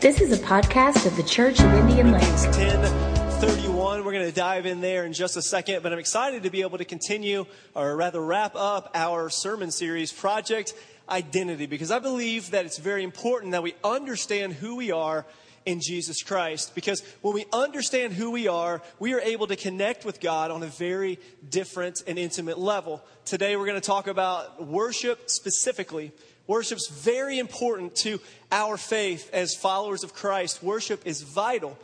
This is a podcast of the Church of Indian Lakes. 1031. We're going to dive in there in just a second, but I'm excited to be able to continue, or rather wrap up our sermon series, Project Identity, because I believe that it's very important that we understand who we are in Jesus Christ. Because when we understand who we are, we are able to connect with God on a very different and intimate level. Today we're going to talk about worship specifically. Worship's very important to our faith as followers of Christ. Worship is vital.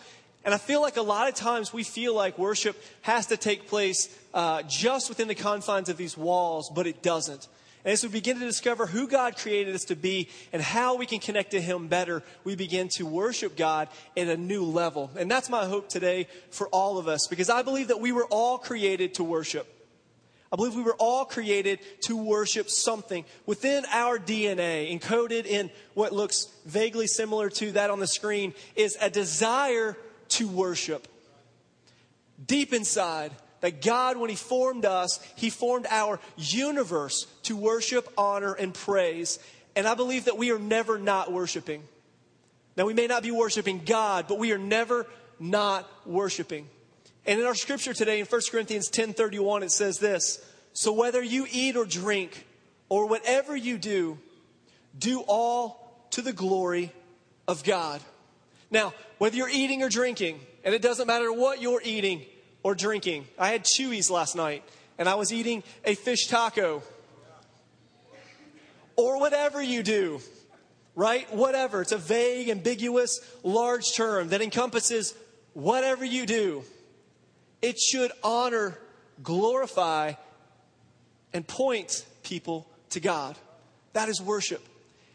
And I feel like a lot of times we feel like worship has to take place uh, just within the confines of these walls, but it doesn't. And as we begin to discover who God created us to be and how we can connect to Him better, we begin to worship God at a new level. And that's my hope today for all of us, because I believe that we were all created to worship. I believe we were all created to worship something within our DNA, encoded in what looks vaguely similar to that on the screen, is a desire to worship. Deep inside, that God, when He formed us, He formed our universe to worship, honor, and praise. And I believe that we are never not worshiping. Now, we may not be worshiping God, but we are never not worshiping. And in our scripture today in 1 Corinthians 10:31 it says this, so whether you eat or drink or whatever you do, do all to the glory of God. Now, whether you're eating or drinking, and it doesn't matter what you're eating or drinking. I had Chewies last night and I was eating a fish taco. Or whatever you do, right? Whatever. It's a vague, ambiguous, large term that encompasses whatever you do it should honor, glorify, and point people to God. That is worship.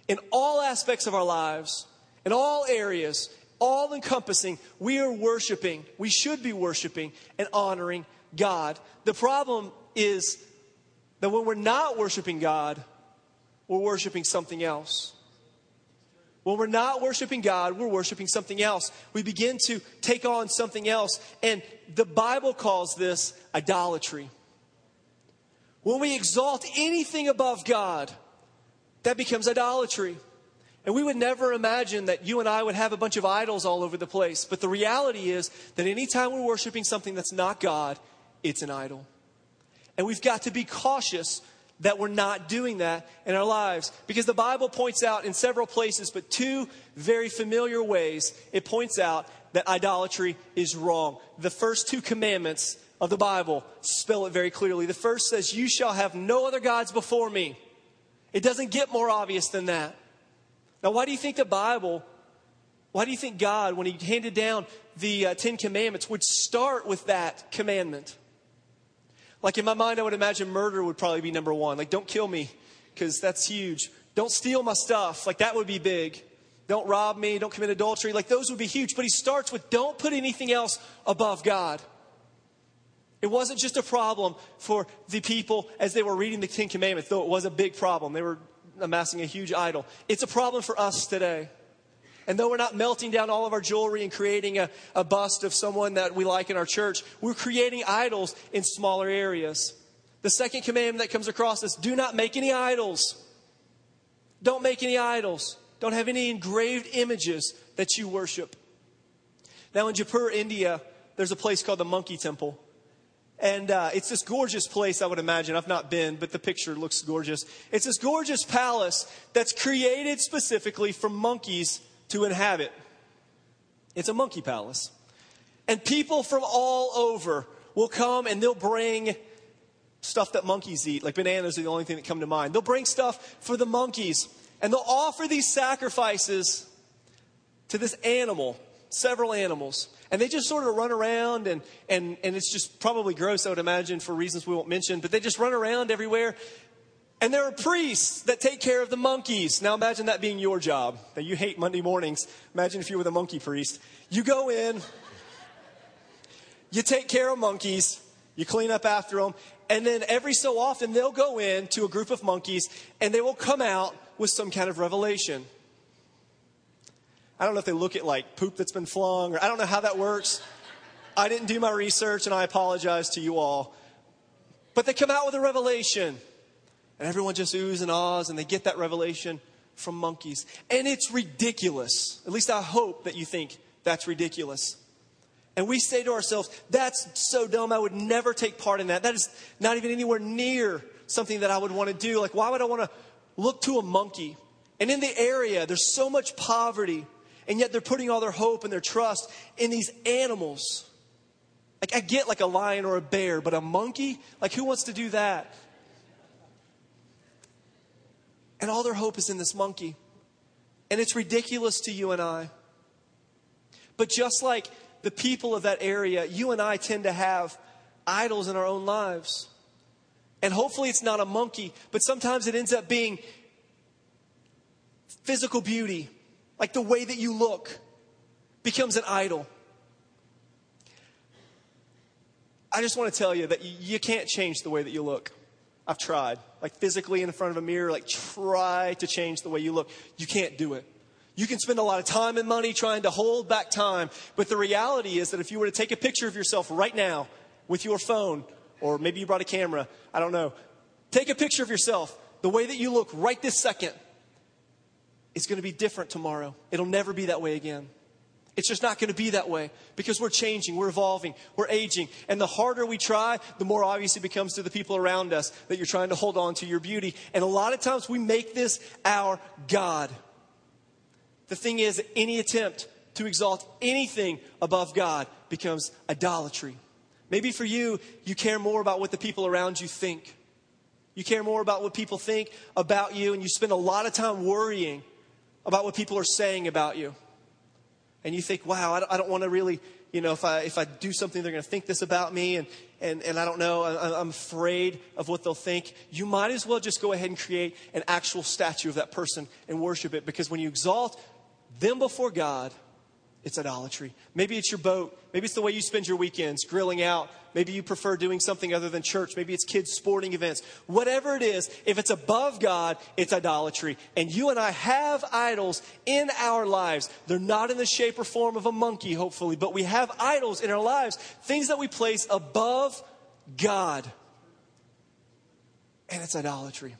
In all aspects of our lives, in all areas, all encompassing, we are worshiping, we should be worshiping and honoring God. The problem is that when we're not worshiping God, we're worshiping something else. When we're not worshiping God, we're worshiping something else. We begin to take on something else. And the Bible calls this idolatry. When we exalt anything above God, that becomes idolatry. And we would never imagine that you and I would have a bunch of idols all over the place. But the reality is that anytime we're worshiping something that's not God, it's an idol. And we've got to be cautious that we're not doing that in our lives. Because the Bible points out in several places, but two very familiar ways, it points out that idolatry is wrong. The first two commandments of the Bible spell it very clearly. The first says, You shall have no other gods before me. It doesn't get more obvious than that. Now, why do you think the Bible, why do you think God, when He handed down the uh, Ten Commandments, would start with that commandment? Like in my mind, I would imagine murder would probably be number one. Like, don't kill me, because that's huge. Don't steal my stuff. Like, that would be big. Don't rob me. Don't commit adultery. Like, those would be huge. But he starts with don't put anything else above God. It wasn't just a problem for the people as they were reading the Ten Commandments, though it was a big problem. They were amassing a huge idol. It's a problem for us today. And though we're not melting down all of our jewelry and creating a, a bust of someone that we like in our church, we're creating idols in smaller areas. The second commandment that comes across is do not make any idols. Don't make any idols. Don't have any engraved images that you worship. Now, in Jaipur, India, there's a place called the Monkey Temple. And uh, it's this gorgeous place, I would imagine. I've not been, but the picture looks gorgeous. It's this gorgeous palace that's created specifically for monkeys to inhabit. It's a monkey palace. And people from all over will come and they'll bring stuff that monkeys eat, like bananas are the only thing that come to mind. They'll bring stuff for the monkeys and they'll offer these sacrifices to this animal, several animals. And they just sort of run around, and, and, and it's just probably gross, I would imagine, for reasons we won't mention, but they just run around everywhere and there are priests that take care of the monkeys. Now imagine that being your job, that you hate Monday mornings. Imagine if you were the monkey priest. You go in, you take care of monkeys, you clean up after them, and then every so often they'll go in to a group of monkeys and they will come out with some kind of revelation. I don't know if they look at like poop that's been flung or I don't know how that works. I didn't do my research and I apologize to you all. But they come out with a revelation. And everyone just oohs and ahs and they get that revelation from monkeys. And it's ridiculous. At least I hope that you think that's ridiculous. And we say to ourselves, that's so dumb, I would never take part in that. That is not even anywhere near something that I would want to do. Like, why would I want to look to a monkey? And in the area, there's so much poverty, and yet they're putting all their hope and their trust in these animals. Like, I get like a lion or a bear, but a monkey? Like, who wants to do that? And all their hope is in this monkey. And it's ridiculous to you and I. But just like the people of that area, you and I tend to have idols in our own lives. And hopefully it's not a monkey, but sometimes it ends up being physical beauty, like the way that you look becomes an idol. I just want to tell you that you can't change the way that you look. I've tried. Like physically in front of a mirror, like try to change the way you look. You can't do it. You can spend a lot of time and money trying to hold back time, but the reality is that if you were to take a picture of yourself right now with your phone, or maybe you brought a camera, I don't know, take a picture of yourself, the way that you look right this second it's going to be different tomorrow. It'll never be that way again. It's just not going to be that way because we're changing, we're evolving, we're aging. And the harder we try, the more obvious it becomes to the people around us that you're trying to hold on to your beauty. And a lot of times we make this our God. The thing is, any attempt to exalt anything above God becomes idolatry. Maybe for you, you care more about what the people around you think. You care more about what people think about you, and you spend a lot of time worrying about what people are saying about you and you think, wow, I don't, don't want to really, you know, if I, if I do something, they're going to think this about me, and, and, and I don't know, I, I'm afraid of what they'll think, you might as well just go ahead and create an actual statue of that person and worship it. Because when you exalt them before God, it's idolatry. Maybe it's your boat. Maybe it's the way you spend your weekends, grilling out. Maybe you prefer doing something other than church. Maybe it's kids' sporting events. Whatever it is, if it's above God, it's idolatry. And you and I have idols in our lives. They're not in the shape or form of a monkey, hopefully, but we have idols in our lives, things that we place above God. And it's idolatry.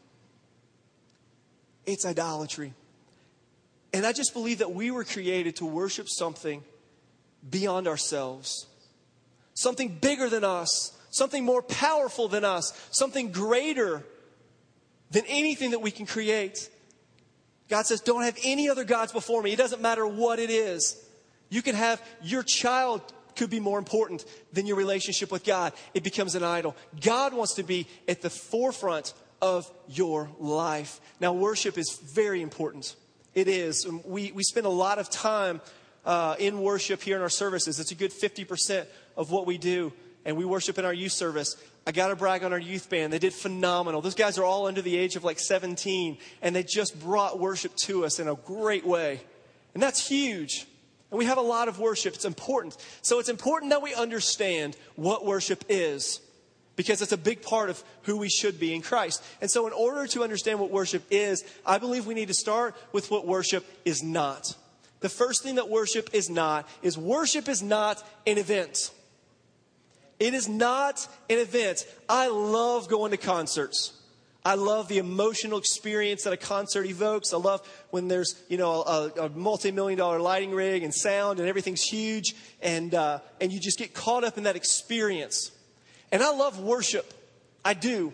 It's idolatry. And I just believe that we were created to worship something beyond ourselves, something bigger than us, something more powerful than us, something greater than anything that we can create. God says, Don't have any other gods before me. It doesn't matter what it is. You can have your child could be more important than your relationship with God. It becomes an idol. God wants to be at the forefront of your life. Now, worship is very important. It is. We, we spend a lot of time uh, in worship here in our services. It's a good 50% of what we do. And we worship in our youth service. I got to brag on our youth band. They did phenomenal. Those guys are all under the age of like 17, and they just brought worship to us in a great way. And that's huge. And we have a lot of worship. It's important. So it's important that we understand what worship is because it's a big part of who we should be in Christ. And so, in order to understand what worship is, I believe we need to start with what worship is not. The first thing that worship is not is worship is not an event. It is not an event. I love going to concerts. I love the emotional experience that a concert evokes. I love when there's, you know, a, a multi-million dollar lighting rig and sound and everything's huge and, uh, and you just get caught up in that experience. And I love worship. I do.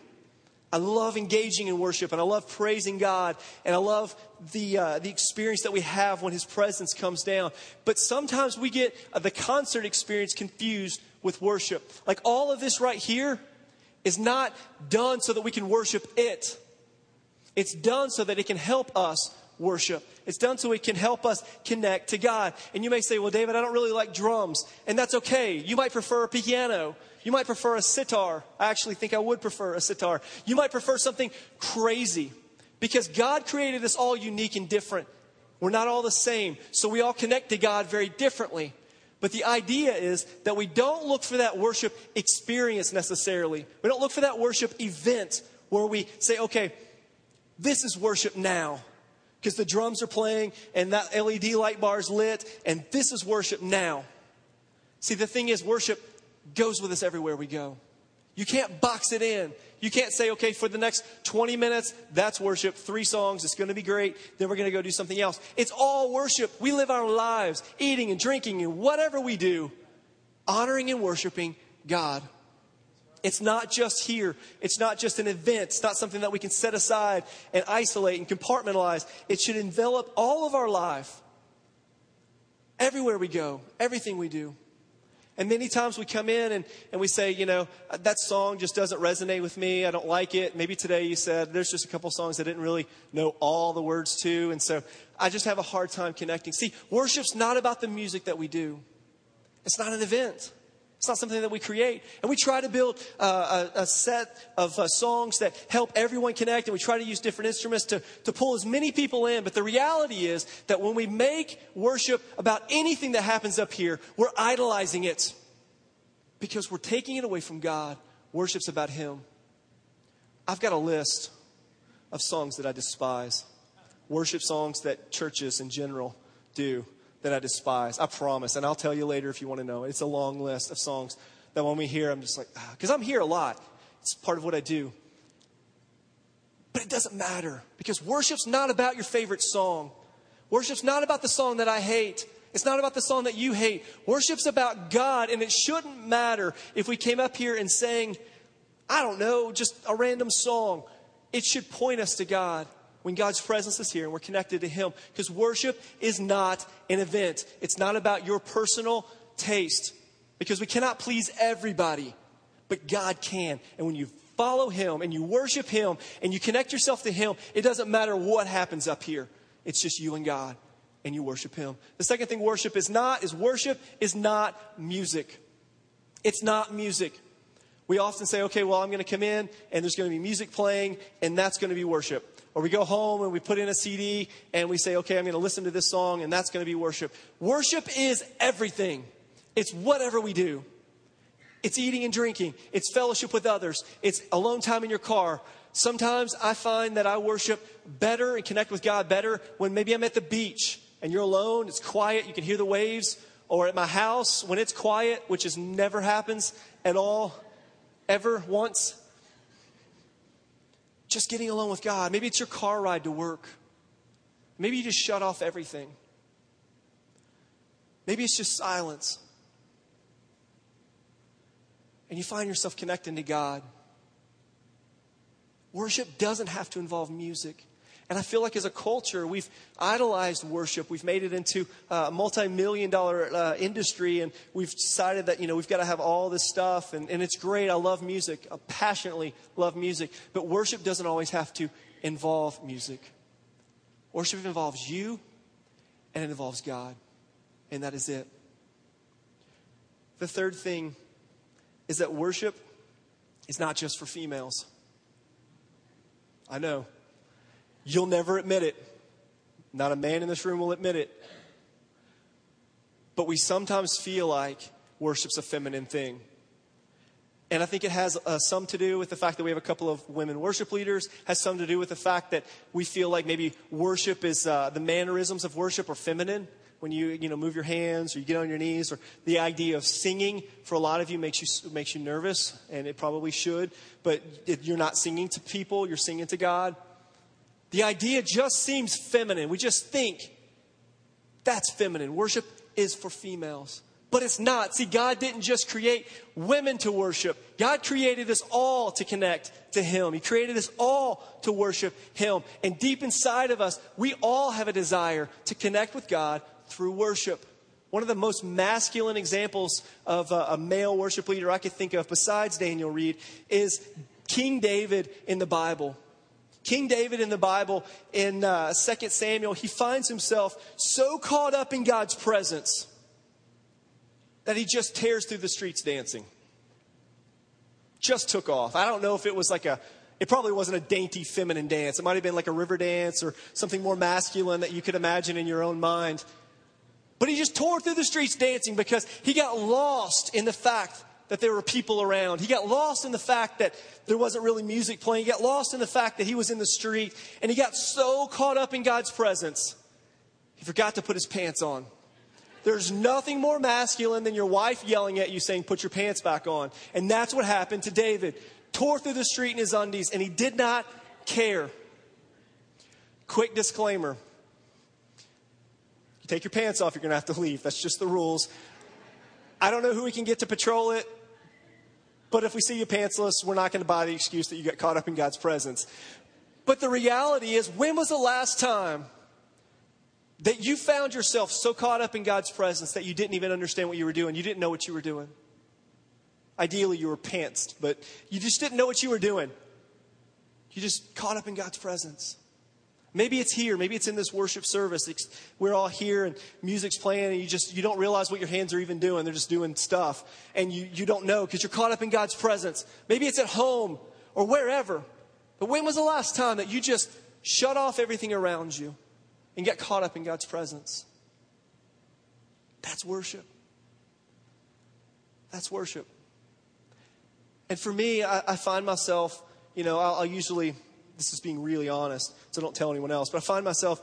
I love engaging in worship and I love praising God and I love the, uh, the experience that we have when His presence comes down. But sometimes we get uh, the concert experience confused with worship. Like all of this right here is not done so that we can worship it, it's done so that it can help us worship. It's done so it can help us connect to God. And you may say, well, David, I don't really like drums. And that's okay. You might prefer a piano. You might prefer a sitar. I actually think I would prefer a sitar. You might prefer something crazy because God created us all unique and different. We're not all the same, so we all connect to God very differently. But the idea is that we don't look for that worship experience necessarily. We don't look for that worship event where we say, okay, this is worship now. Because the drums are playing and that LED light bar is lit, and this is worship now. See, the thing is, worship goes with us everywhere we go. You can't box it in. You can't say, okay, for the next 20 minutes, that's worship, three songs, it's going to be great, then we're going to go do something else. It's all worship. We live our lives eating and drinking and whatever we do, honoring and worshiping God. It's not just here. It's not just an event. It's not something that we can set aside and isolate and compartmentalize. It should envelop all of our life. Everywhere we go, everything we do. And many times we come in and, and we say, you know, that song just doesn't resonate with me. I don't like it. Maybe today you said there's just a couple songs I didn't really know all the words to. And so I just have a hard time connecting. See, worship's not about the music that we do, it's not an event. It's not something that we create. And we try to build uh, a, a, set of uh, songs that help everyone connect, and we try to use different instruments to, to pull as many people in. But the reality is that when we make worship about anything that happens up here, we're idolizing it because we're taking it away from God. Worship's about Him. I've got a list of songs that I despise, worship songs that churches in general do that I despise. I promise. And I'll tell you later if you want to know. It's a long list of songs that when we hear, I'm just like, because ah, I'm here a lot. It's part of what I do. But it doesn't matter because worship's not about your favorite song. Worship's not about the song that I hate. It's not about the song that you hate. Worship's about God, and it shouldn't matter if we came up here and sang, I don't know, just a random song. It should point us to God when God's presence is here and we're connected to Him. Because worship is not an event, it's not about your personal taste. Because we cannot please everybody, but God can. And when you follow Him and you worship Him and you connect yourself to Him, it doesn't matter what happens up here. It's just you and God, and you worship Him. The second thing worship is not is worship is not music. It's not music. We often say, okay, well, I'm going to come in and there's going to be music playing, and that's going to be worship. Or we go home and we put in a CD and we say, okay, I'm going to listen to this song and that's going to be worship. Worship is everything, it's whatever we do. It's eating and drinking, it's fellowship with others, it's alone time in your car. Sometimes I find that I worship better and connect with God better when maybe I'm at the beach and you're alone, it's quiet, you can hear the waves. Or at my house when it's quiet, which is never happens at all, ever once just getting alone with God. Maybe it's your car ride to work. Maybe you just shut off everything. Maybe it's just silence. And you find yourself connecting to God. Worship doesn't have to involve music. And I feel like as a culture, we've idolized worship. We've made it into a multi million dollar uh, industry, and we've decided that, you know, we've got to have all this stuff. And, and it's great. I love music. I passionately love music. But worship doesn't always have to involve music. Worship involves you, and it involves God. And that is it. The third thing is that worship is not just for females. I know. You'll never admit it. Not a man in this room will admit it. But we sometimes feel like worship's a feminine thing. And I think it has uh, some to do with the fact that we have a couple of women worship leaders, has some to do with the fact that we feel like maybe worship is uh, the mannerisms of worship are feminine. When you, you know, move your hands or you get on your knees, or the idea of singing for a lot of you makes you, makes you nervous, and it probably should, but it, you're not singing to people, you're singing to God. The idea just seems feminine. We just think that's feminine. Worship is for females. But it's not. See, God didn't just create women to worship. God created us all to connect to Him. He created us all to worship Him. And deep inside of us, we all have a desire to connect with God through worship. One of the most masculine examples of a, a male worship leader I could think of, besides Daniel Reed, is King David in the Bible. King David in the Bible, in uh, 2 Samuel, he finds himself so caught up in God's presence that he just tears through the streets dancing. Just took off. I don't know if it was like a, it probably wasn't a dainty feminine dance. It might have been like a river dance or something more masculine that you could imagine in your own mind. But he just tore through the streets dancing because he got lost in the fact that there were people around. He got lost in the fact that there wasn't really music playing. He got lost in the fact that he was in the street. And he got so caught up in God's presence, he forgot to put his pants on. There's nothing more masculine than your wife yelling at you saying, Put your pants back on. And that's what happened to David. Tore through the street in his undies, and he did not care. Quick disclaimer you take your pants off, you're going to have to leave. That's just the rules. I don't know who we can get to patrol it, but if we see you pantsless, we're not going to buy the excuse that you got caught up in God's presence. But the reality is, when was the last time that you found yourself so caught up in God's presence that you didn't even understand what you were doing? You didn't know what you were doing. Ideally, you were pantsed, but you just didn't know what you were doing. You just caught up in God's presence. Maybe it's here. Maybe it's in this worship service. It's, we're all here and music's playing and you just, you don't realize what your hands are even doing. They're just doing stuff and you, you don't know because you're caught up in God's presence. Maybe it's at home or wherever. But when was the last time that you just shut off everything around you and get caught up in God's presence? That's worship. That's worship. And for me, I, I find myself, you know, I'll, I'll usually this is being really honest, so don't tell anyone else. But I find myself,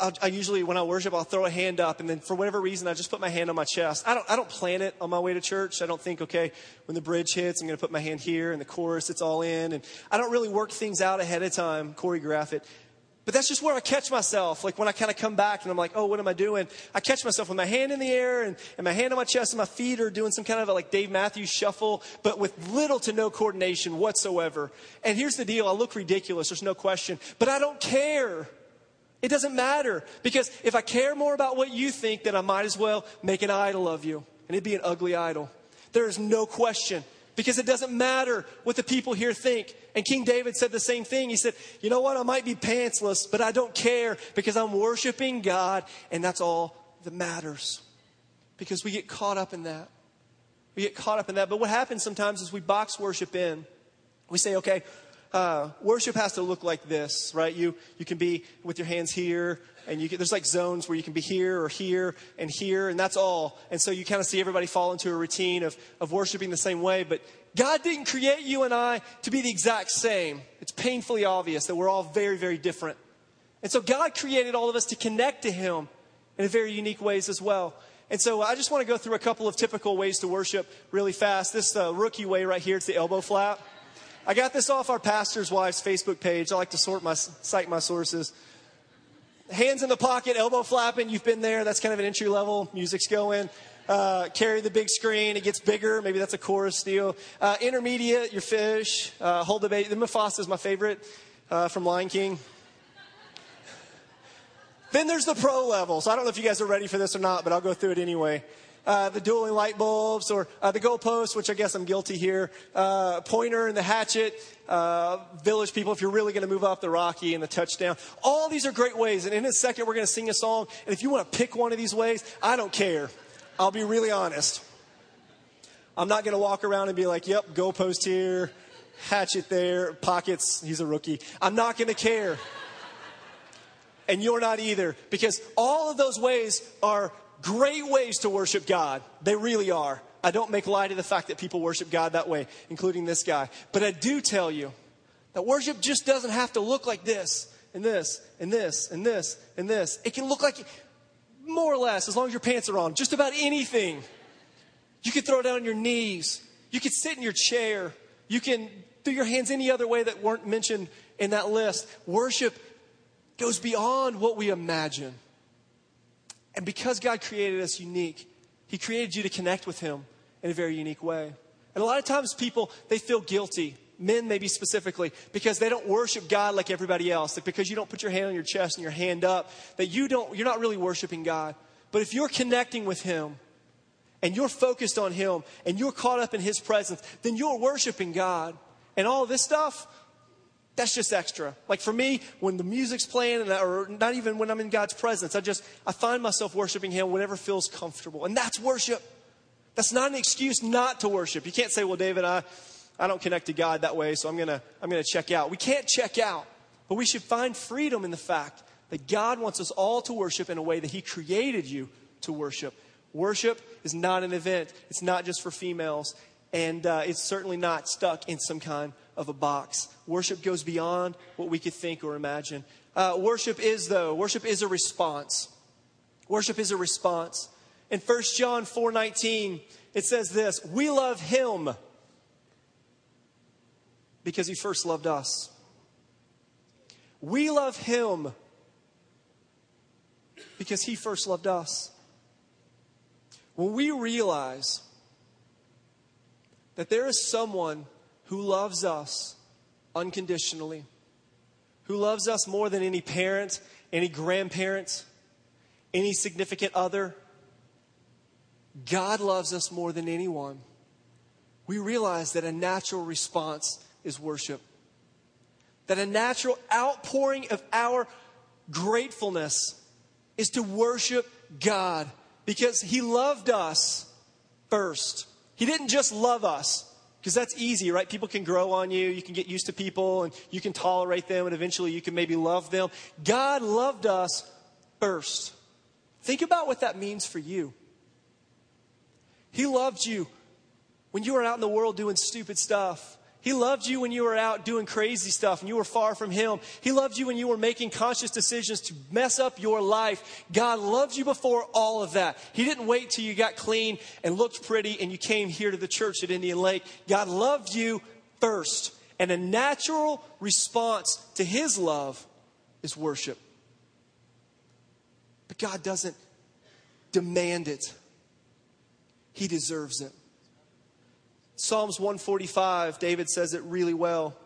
I, I, usually, when I worship, I'll throw a hand up, and then for whatever reason, I just put my hand on my chest. I don't, I don't plan it on my way to church. I don't think, okay, when the bridge hits, I'm going to put my hand here, and the chorus, it's all in. And I don't really work things out ahead of time, choreograph it. But that's just where I catch myself. Like when I kind of come back and I'm like, oh, what am I doing? I catch myself with my hand in the air and, and my hand on my chest and my feet are doing some kind of a, like Dave Matthews shuffle, but with little to no coordination whatsoever. And here's the deal I look ridiculous, there's no question, but I don't care. It doesn't matter because if I care more about what you think, then I might as well make an idol of you. And it'd be an ugly idol. There is no question because it doesn't matter what the people here think. And King David said the same thing. He said, You know what? I might be pantsless, but I don't care because I'm worshiping God, and that's all that matters. Because we get caught up in that. We get caught up in that. But what happens sometimes is we box worship in. We say, okay, uh, worship has to look like this, right? You, you can be with your hands here, and you can, there's like zones where you can be here or here and here, and that's all. And so you kind of see everybody fall into a routine of, of worshiping the same way. But God didn't create you and I to be the exact same. It's painfully obvious that we're all very, very different. And so God created all of us to connect to Him in very unique ways as well. And so I just want to go through a couple of typical ways to worship really fast. This uh, rookie way right here, it's the elbow flap. I got this off our pastor's wife's Facebook page. I like to sort my, cite my sources. Hands in the pocket, elbow flapping. You've been there. That's kind of an entry level. Music's going. Uh, carry the big screen. It gets bigger. Maybe that's a chorus deal. Uh, intermediate, your fish. Uh, hold the bait. The Mufasa is my favorite uh, from Lion King. Then there's the pro level. So I don't know if you guys are ready for this or not, but I'll go through it anyway uh, the dueling light bulbs or uh, the goalpost, which I guess I'm guilty here, pointer and the hatchet, village people, if you're really going to move off the Rocky and the touchdown. All these are great ways. And in a second, we're going to sing a song. And if you want to pick one of these ways, I don't care. I'll be really honest. I'm not going to walk around and be like, yep, goalpost here, hatchet there, pockets, he's a rookie. I'm not going to care. And you're not either, because all of those ways are great ways to worship God. They really are. I don't make light of the fact that people worship God that way, including this guy. But I do tell you that worship just doesn't have to look like this and this and this and this and this. It can look like more or less, as long as your pants are on, just about anything. You can throw down on your knees. You can sit in your chair. You can do your hands any other way that weren't mentioned in that list. Worship goes beyond what we imagine. And because God created us unique, He created you to connect with Him in a very unique way. And a lot of times people, they feel guilty, men maybe specifically, because they don't worship God like everybody else. Like because you don't put your hand on your chest and your hand up, that you don't, you're not really worshiping God. But if you're connecting with Him, and you're focused on Him, and you're caught up in His presence, then you're worshiping God. And all this stuff, that's just extra. Like for me, when the music's playing, and, or not even when I'm in God's presence, I just I find myself worshiping Him whenever feels comfortable, and that's worship. That's not an excuse not to worship. You can't say, "Well, David, I I don't connect to God that way, so I'm gonna I'm gonna check out." We can't check out, but we should find freedom in the fact that God wants us all to worship in a way that He created you to worship. Worship is not an event. It's not just for females, and uh, it's certainly not stuck in some kind of a box. Worship goes beyond what we could think or imagine. Uh, worship is, though, worship is a response. Worship is a response. In 1 John 4:19, it says this, "We love him because he first loved us." We love him because he first loved us. When we realize that there is someone who loves us unconditionally, who loves us more than any parent, any grandparent, any significant other, God loves us more than anyone. We realize that a natural response is worship. That a natural outpouring of our gratefulness is to worship God because He loved us first. He didn't just love us, because that's easy, right? People can grow on you, you can get used to people, and you can tolerate them, and eventually you can maybe love them. God loved us first. Think about what that means for you. He loved you when you were out in the world doing stupid stuff. He loved you when you were out doing crazy stuff and you were far from Him. He loved you when you were making conscious decisions to mess up your life. God loved you before all of that. He didn't wait till you got clean and looked pretty and you came here to the church at Indian Lake. God loved you first. And a natural response to His love is worship. But God doesn't demand it, He deserves it. Psalms 145, David says it really well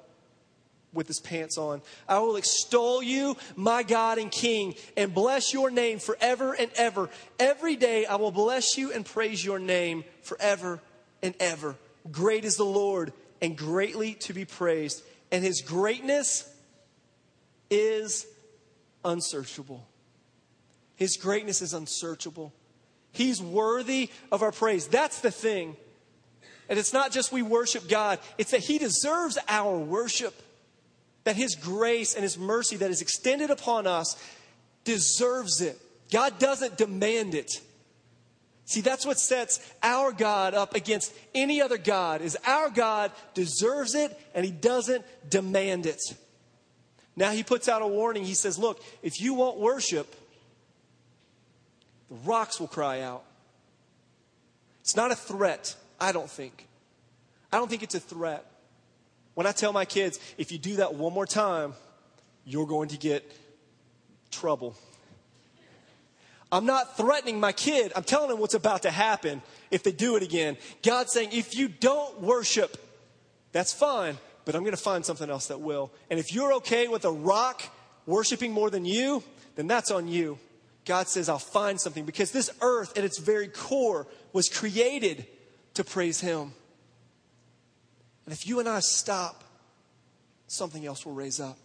with his pants on. I will extol you, my God and King, and bless your name forever and ever. Every day I will bless you and praise your name forever and ever. Great is the Lord and greatly to be praised, and his greatness is unsearchable. His greatness is unsearchable. He's worthy of our praise. That's the thing. And it's not just we worship God, it's that He deserves our worship. That His grace and His mercy that is extended upon us deserves it. God doesn't demand it. See, that's what sets our God up against any other God is our God deserves it and he doesn't demand it. Now he puts out a warning. He says, "Look, if you won't worship, the rocks will cry out." It's not a threat. I don't think. I don't think it's a threat. When I tell my kids, if you do that one more time, you're going to get trouble. I'm not threatening my kid. I'm telling them what's about to happen if they do it again. God's saying, if you don't worship, that's fine, but I'm going to find something else that will. And if you're okay with a rock worshiping more than you, then that's on you. God says, I'll find something because this earth at its very core was created to praise Him. And if you and I stop, something else will raise up.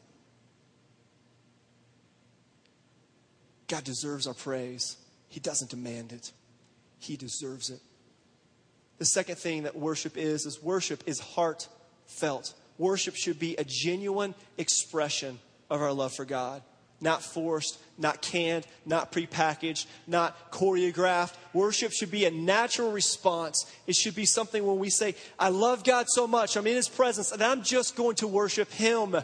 God deserves our praise. He doesn't demand it, He deserves it. The second thing that worship is, is worship is heartfelt. Worship should be a genuine expression of our love for God not forced, not canned, not prepackaged, not choreographed. Worship should be a natural response. It should be something when we say, I love God so much, I'm in His presence, and I'm just going to worship Him.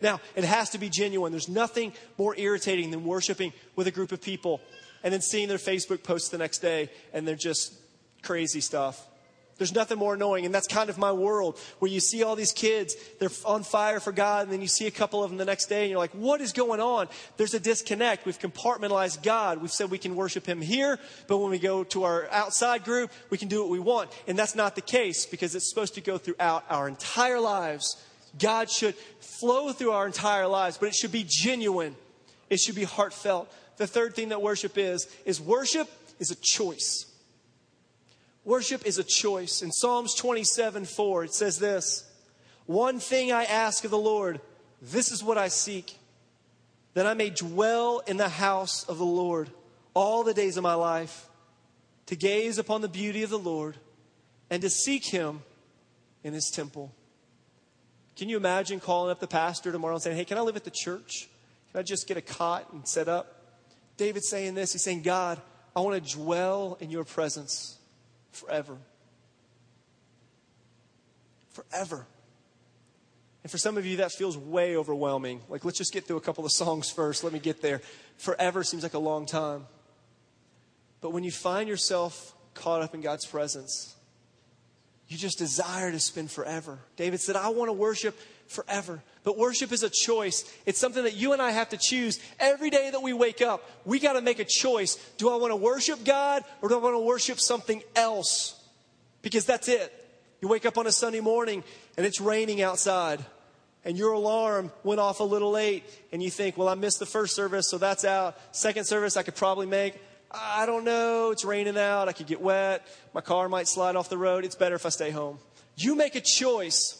Now, it has to be genuine. There's nothing more irritating than worshiping with a group of people and then seeing their Facebook posts the next day and they're just crazy stuff. There's nothing more annoying. And that's kind of my world where you see all these kids, they're on fire for God, and then you see a couple of them the next day, and you're like, what is going on? There's a disconnect. We've compartmentalized God. We've said we can worship Him here, but when we go to our outside group, we can do what we want. And that's not the case because it's supposed to go throughout our entire lives. God should flow through our entire lives, but it should be genuine. It should be heartfelt. The third thing that worship is, is worship is a choice. Worship is a choice. In Psalms 27 4, it says this One thing I ask of the Lord, this is what I seek, that I may dwell in the house of the Lord all the days of my life, to gaze upon the beauty of the Lord and to seek him in his temple. Can you imagine calling up the pastor tomorrow and saying, Hey, can I live at the church? Can I just get a cot and set up? David's saying this. He's saying, God, I want to dwell in your presence forever. Forever. And for some of you, that feels way overwhelming. Like, let's just get through a couple of songs first. Let me get there. Forever seems like a long time. But when you find yourself caught up in God's presence, you just desire to spend forever. David said, I want to worship forever. But worship is a choice. It's something that you and I have to choose every day that we wake up. We got to make a choice. Do I want to worship God or do I want to worship something else? Because that's it. You wake up on a Sunday morning and it's raining outside and your alarm went off a little late and you think, well, I missed the first service, so that's out. Second service I could probably make. I don't know. It's raining out. I could get wet. My car might slide off the road. It's better if I stay home. You make a choice.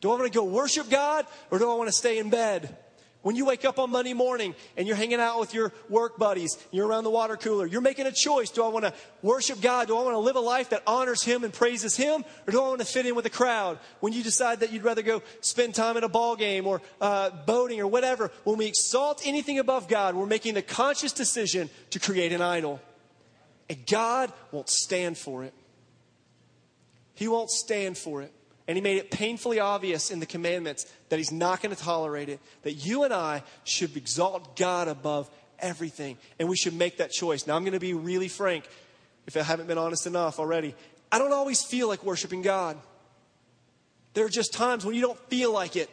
Do I want to go worship God or do I want to stay in bed? When you wake up on Monday morning and you're hanging out with your work buddies, you're around the water cooler, you're making a choice. Do I want to worship God? Do I want to live a life that honors Him and praises Him? Or do I want to fit in with the crowd? When you decide that you'd rather go spend time at a ball game or uh, boating or whatever, when we exalt anything above God, we're making the conscious decision to create an idol. And God won't stand for it. He won't stand for it. And he made it painfully obvious in the commandments that he's not going to tolerate it, that you and I should exalt God above everything. And we should make that choice. Now, I'm going to be really frank, if I haven't been honest enough already. I don't always feel like worshiping God. There are just times when you don't feel like it.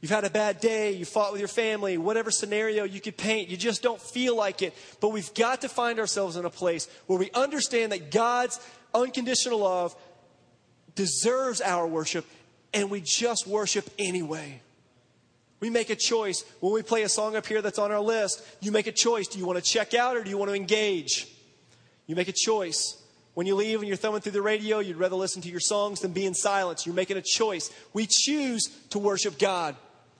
You've had a bad day, you fought with your family, whatever scenario you could paint, you just don't feel like it. But we've got to find ourselves in a place where we understand that God's unconditional love deserves our worship, and we just worship anyway. We make a choice. When we play a song up here that's on our list, you make a choice. Do you want to check out or do you want to engage? You make a choice. When you leave and you're thumbing through the radio, you'd rather listen to your songs than be in silence. You're making a choice. We choose to worship God.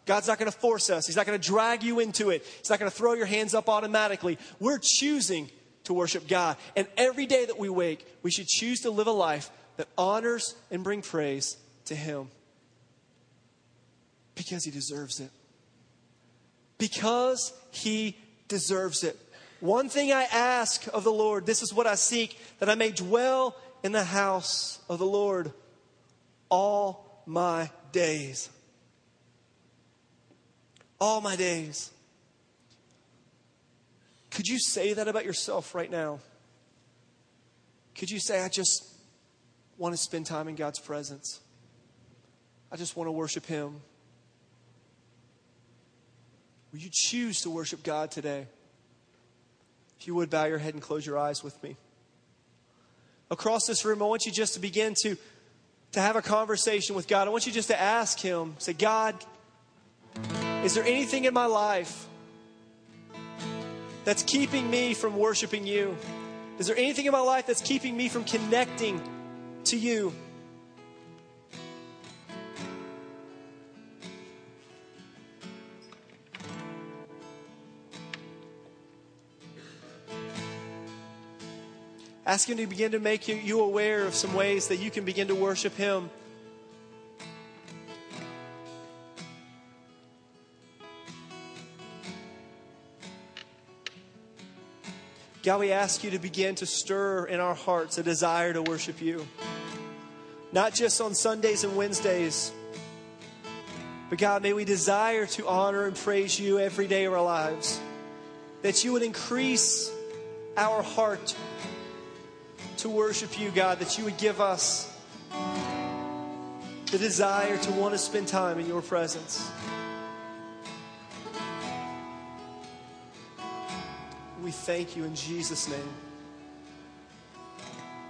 God's not going to force us. He's not going to drag you into it. He's not going to throw your hands up automatically. We're choosing to worship God. And every day that we wake, we should choose to live a life that honors and bring praise to him because he deserves it. Because he deserves it. One thing I ask of the Lord, this is what I seek, that I may dwell in the house of the Lord all my days. All my days. Could you say that about yourself right now? Could you say, I just want to spend time in God's presence. I just want to worship Him. Will you choose to worship God today? If you would, bow your head and close your eyes with me. Across this room, I want you just to begin to, to have a conversation with God. I want you just to ask Him, say, God, is there anything in my life that's keeping me from worshiping you? Is there anything in my life that's keeping me from connecting to you. Ask Him to begin to make you, you aware of some ways that you can begin to worship Him. God, we ask you to begin to stir in our hearts a desire to worship you. Not just on Sundays and Wednesdays, but God, may we desire to honor and praise you every day of our lives. That you would increase our heart to worship you, God. That you would give us the desire to want to spend time in your presence. We thank you in Jesus' name.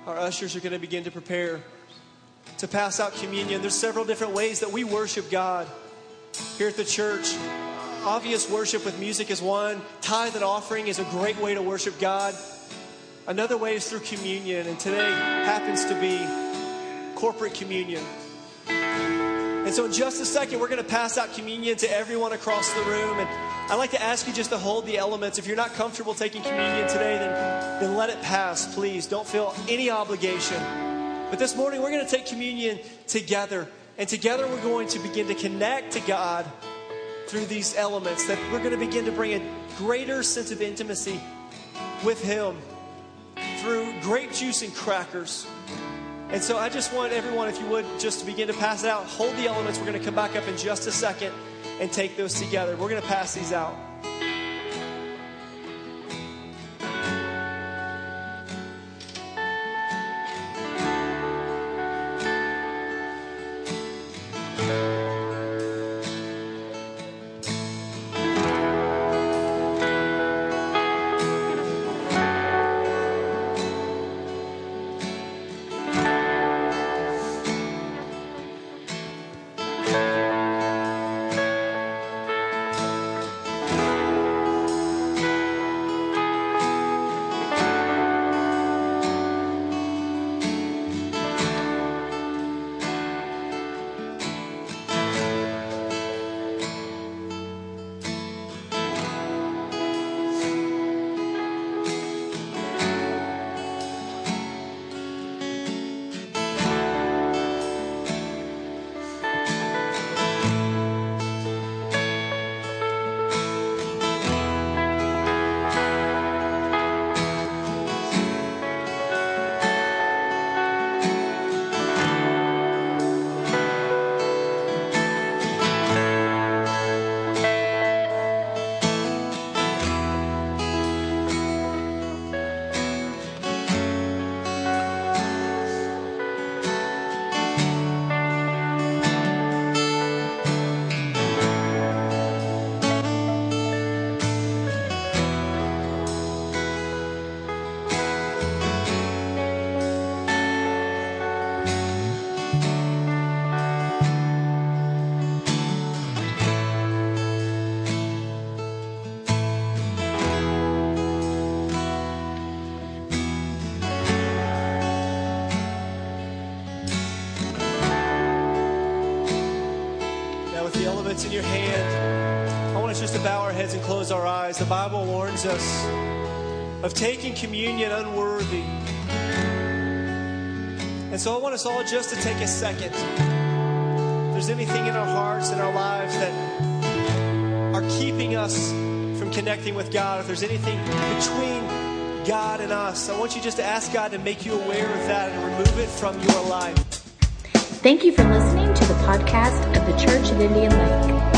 Our ushers are going to begin to prepare to pass out communion. There's several different ways that we worship God here at the church. Obvious worship with music is one. Tithe and offering is a great way to worship God. Another way is through communion, and today happens to be corporate communion. And so, in just a second, we're going to pass out communion to everyone across the room. And I'd like to ask you just to hold the elements. If you're not comfortable taking communion today, then, then let it pass, please. Don't feel any obligation. But this morning, we're going to take communion together. And together, we're going to begin to connect to God through these elements, that we're going to begin to bring a greater sense of intimacy with Him through grape juice and crackers. And so I just want everyone, if you would, just to begin to pass it out. Hold the elements. We're going to come back up in just a second and take those together. We're going to pass these out. Elements in your hand, I want us just to bow our heads and close our eyes. The Bible warns us of taking communion unworthy. And so I want us all just to take a second. If there's anything in our hearts and our lives that are keeping us from connecting with God, if there's anything between God and us, I want you just to ask God to make you aware of that and remove it from your life. Thank you for listening podcast of the Church of Indian Lake.